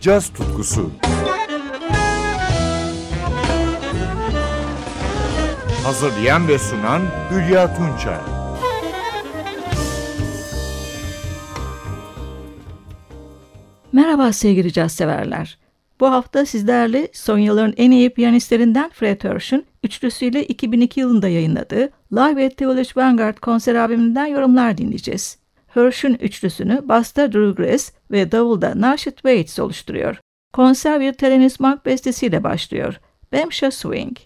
caz tutkusu. Hazırlayan ve sunan Hülya Tunçay. Merhaba sevgili caz severler. Bu hafta sizlerle son yılların en iyi piyanistlerinden Fred Hersch'ün üçlüsüyle 2002 yılında yayınladığı Live at the Village Vanguard konser albümünden yorumlar dinleyeceğiz. Hersch'ün üçlüsünü basta Drew Grass ve davulda Nashet Waits oluşturuyor. Konser bir Thelonious Monk bestesiyle başlıyor. Bamsha Swing.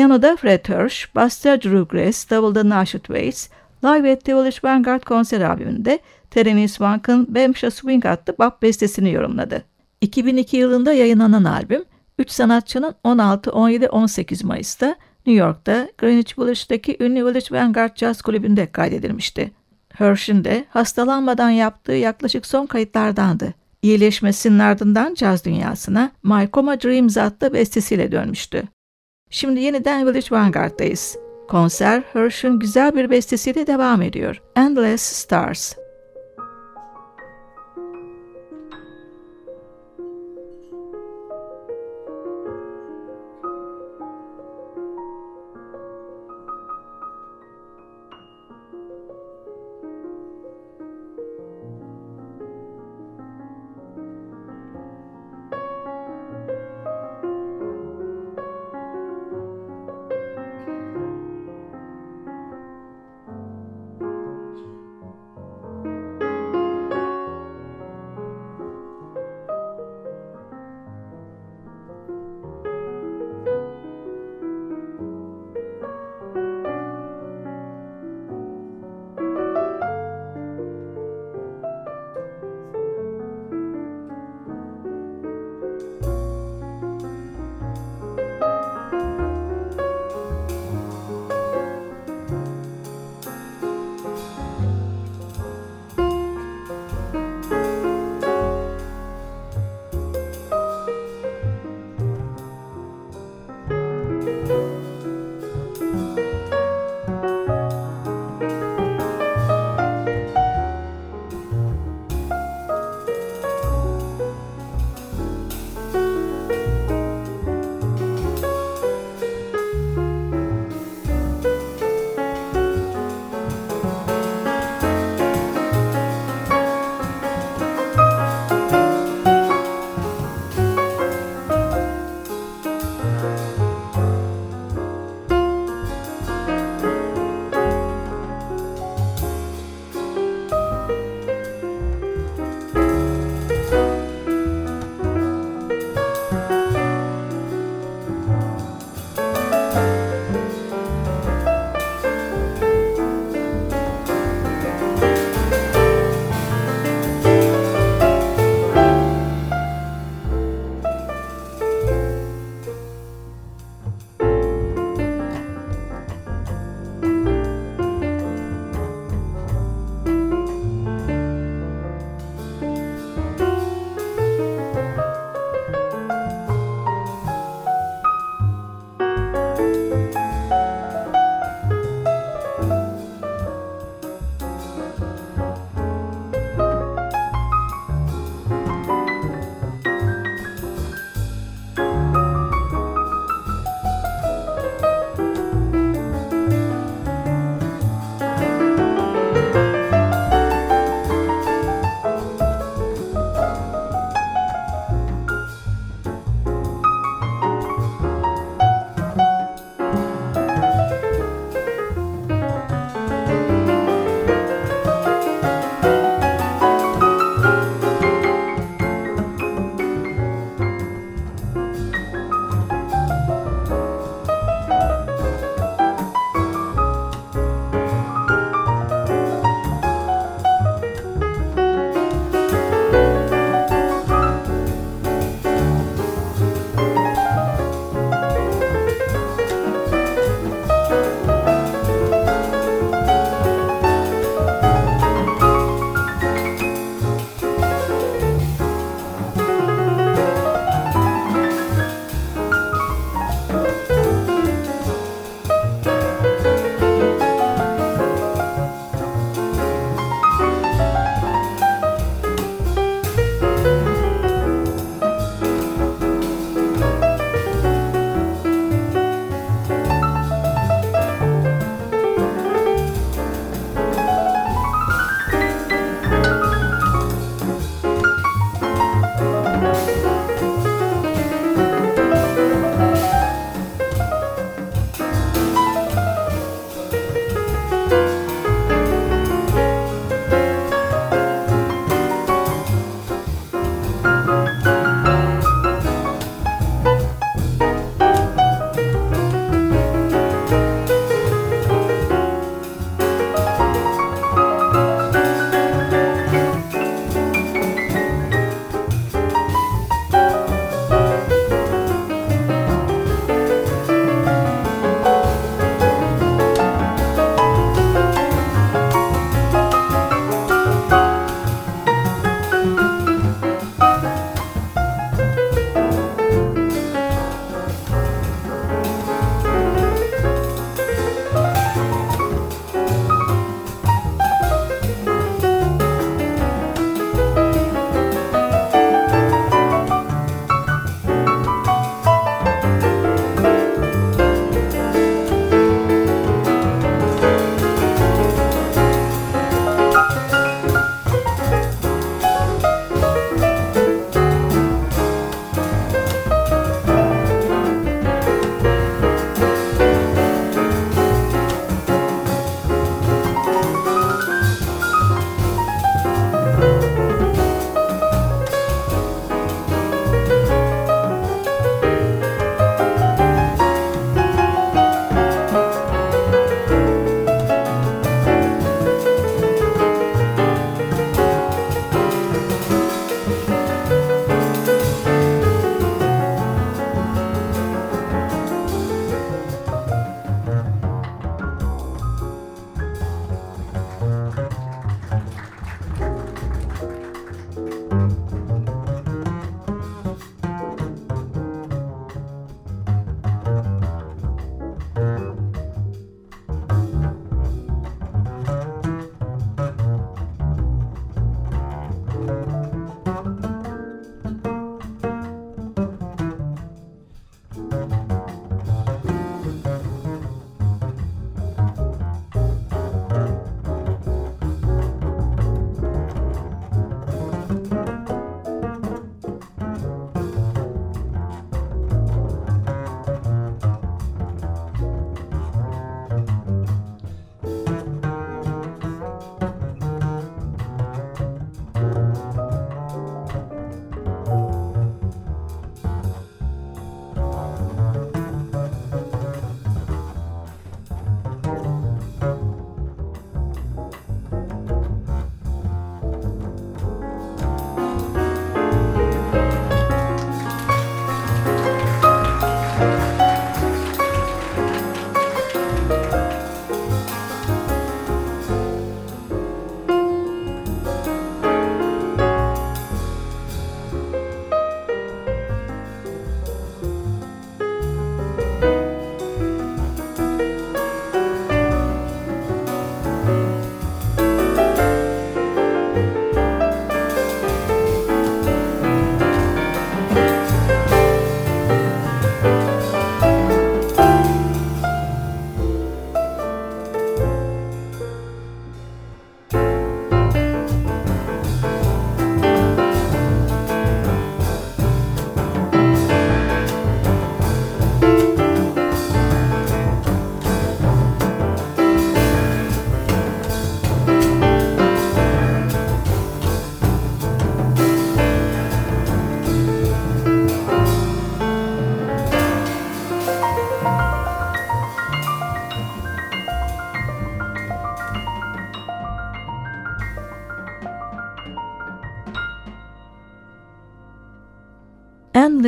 Piyanoda Fred Hirsch, Basta Drew Grace, Davulda Nashet Waits, Live at the Village Vanguard konser albümünde Terence Swank'ın Bamsha Swing adlı bap bestesini yorumladı. 2002 yılında yayınlanan albüm, 3 sanatçının 16, 17, 18 Mayıs'ta New York'ta Greenwich Village'daki ünlü Village Vanguard Jazz Kulübü'nde kaydedilmişti. Hersh'in de hastalanmadan yaptığı yaklaşık son kayıtlardandı. İyileşmesinin ardından caz dünyasına My Coma Dreams adlı bestesiyle dönmüştü. Şimdi yeniden Village Vanguard'dayız. Konser Hersh'in güzel bir bestesiyle devam ediyor. Endless Stars.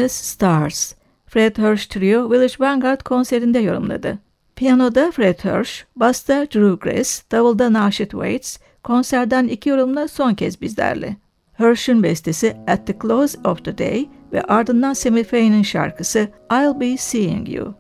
Timeless Stars, Fred Hirsch Trio Village Vanguard konserinde yorumladı. Piyanoda Fred Hirsch, basta Drew Grace, davulda Nashit Waits, konserden iki yorumla son kez bizlerle. Hirsch'ün bestesi At the Close of the Day ve ardından Sammy Faye'nin şarkısı I'll Be Seeing You.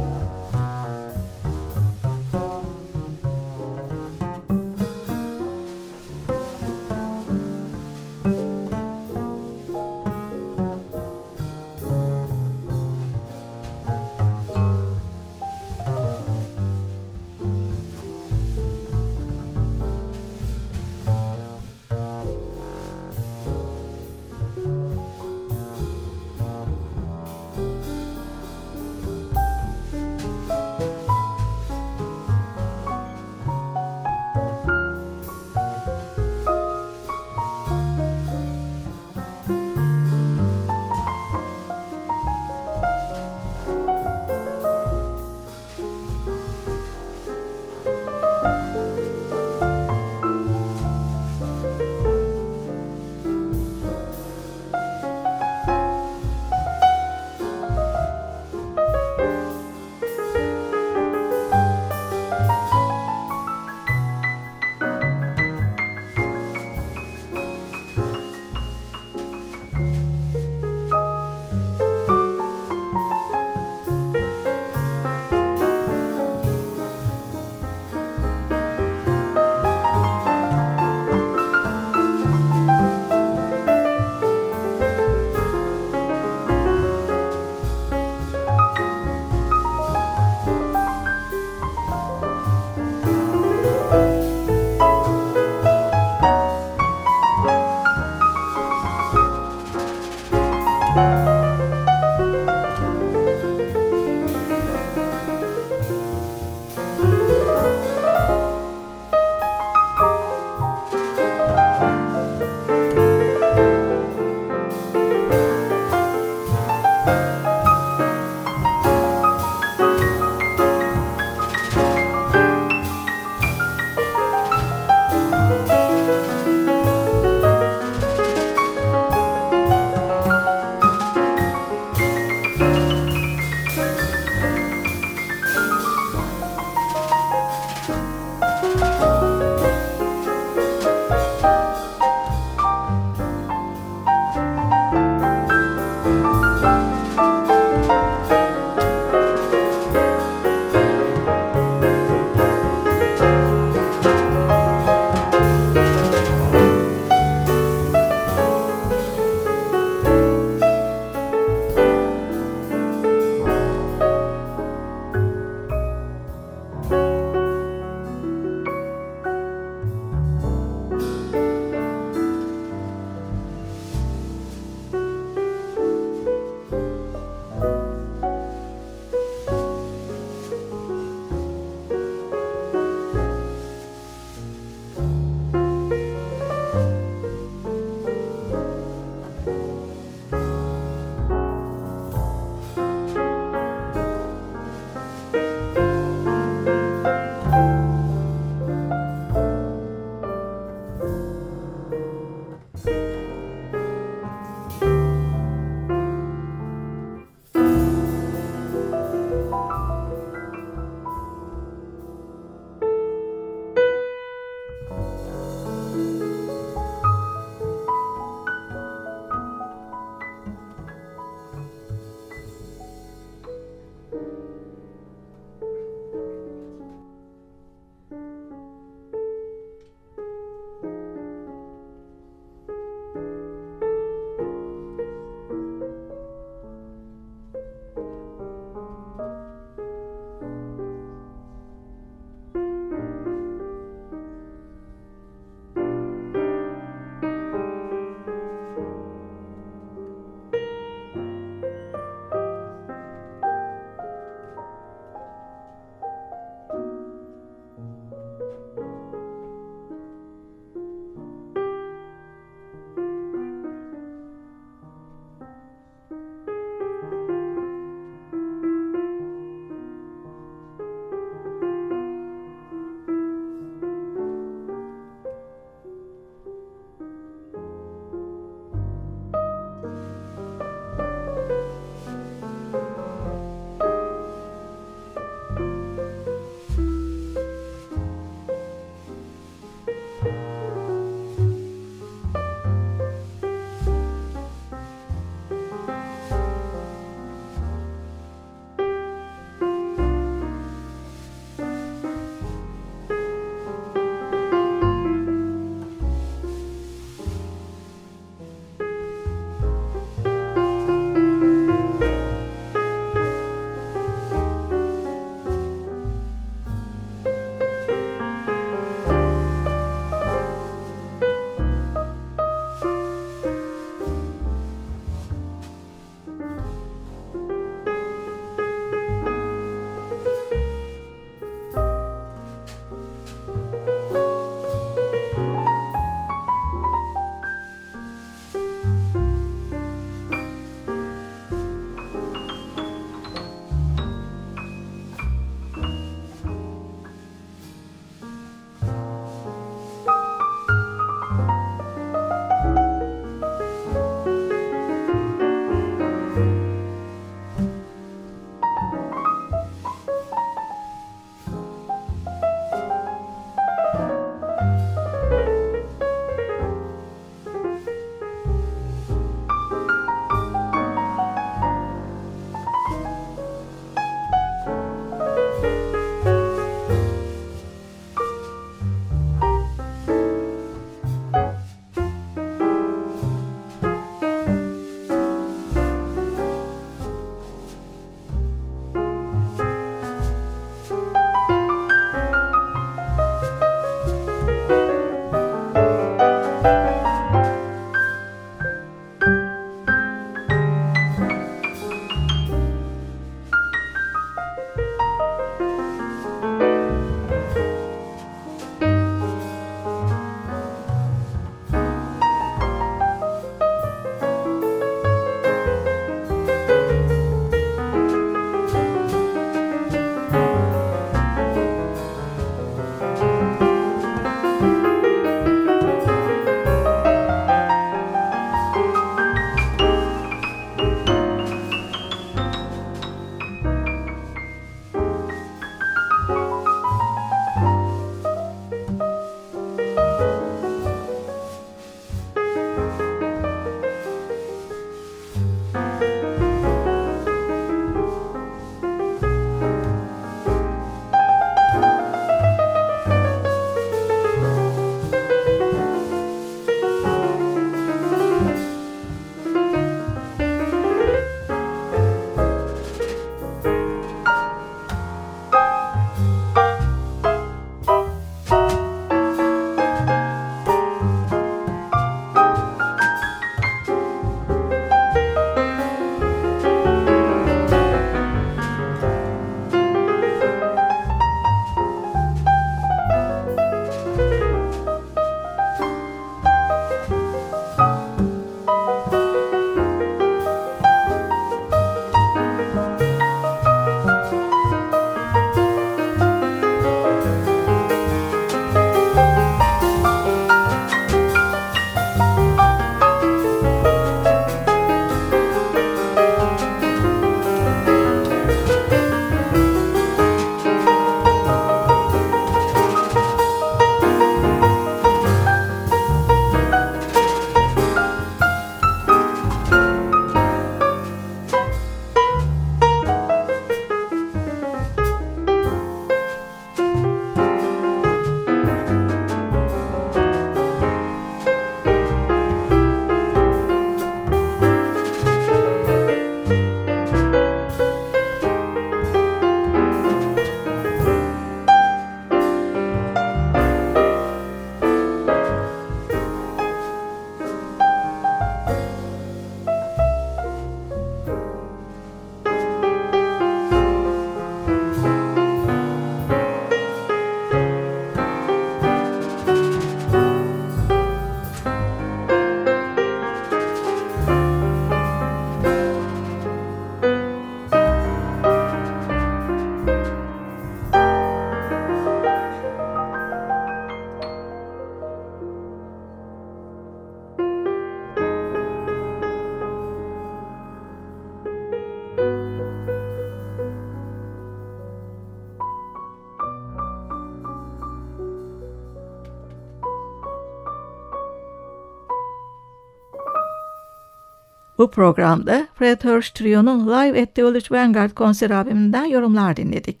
Bu programda Fred Hirsch Trio'nun Live at the Village Vanguard konser albümünden yorumlar dinledik.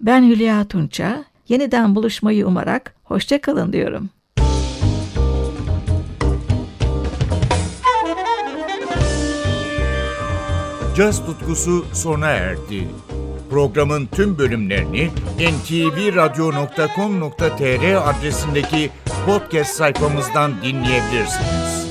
Ben Hülya Tunça, yeniden buluşmayı umarak hoşçakalın diyorum. Caz tutkusu sona erdi. Programın tüm bölümlerini ntvradio.com.tr adresindeki podcast sayfamızdan dinleyebilirsiniz.